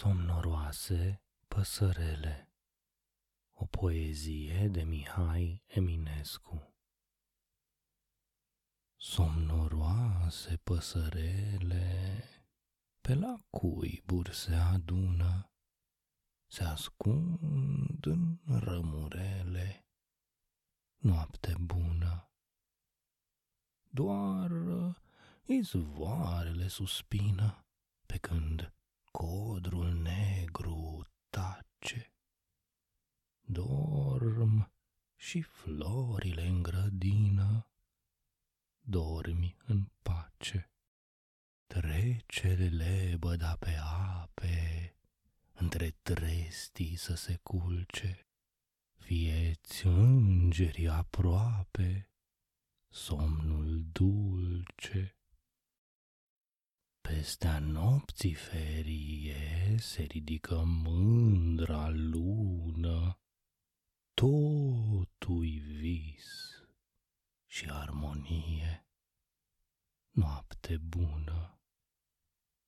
Somnoroase păsărele. O poezie de Mihai Eminescu. Somnoroase păsărele Pe la cuiburi se adună Se ascund în rămurele. Noapte bună. Doar izvoarele suspină Pe când Dorm și florile în grădină, dormi în pace. Trece băda pe ape, între trestii să se culce, Fieți îngerii aproape, somnul dulce. Peste nopții ferie se ridică mândra lună, vis și armonie, noapte bună.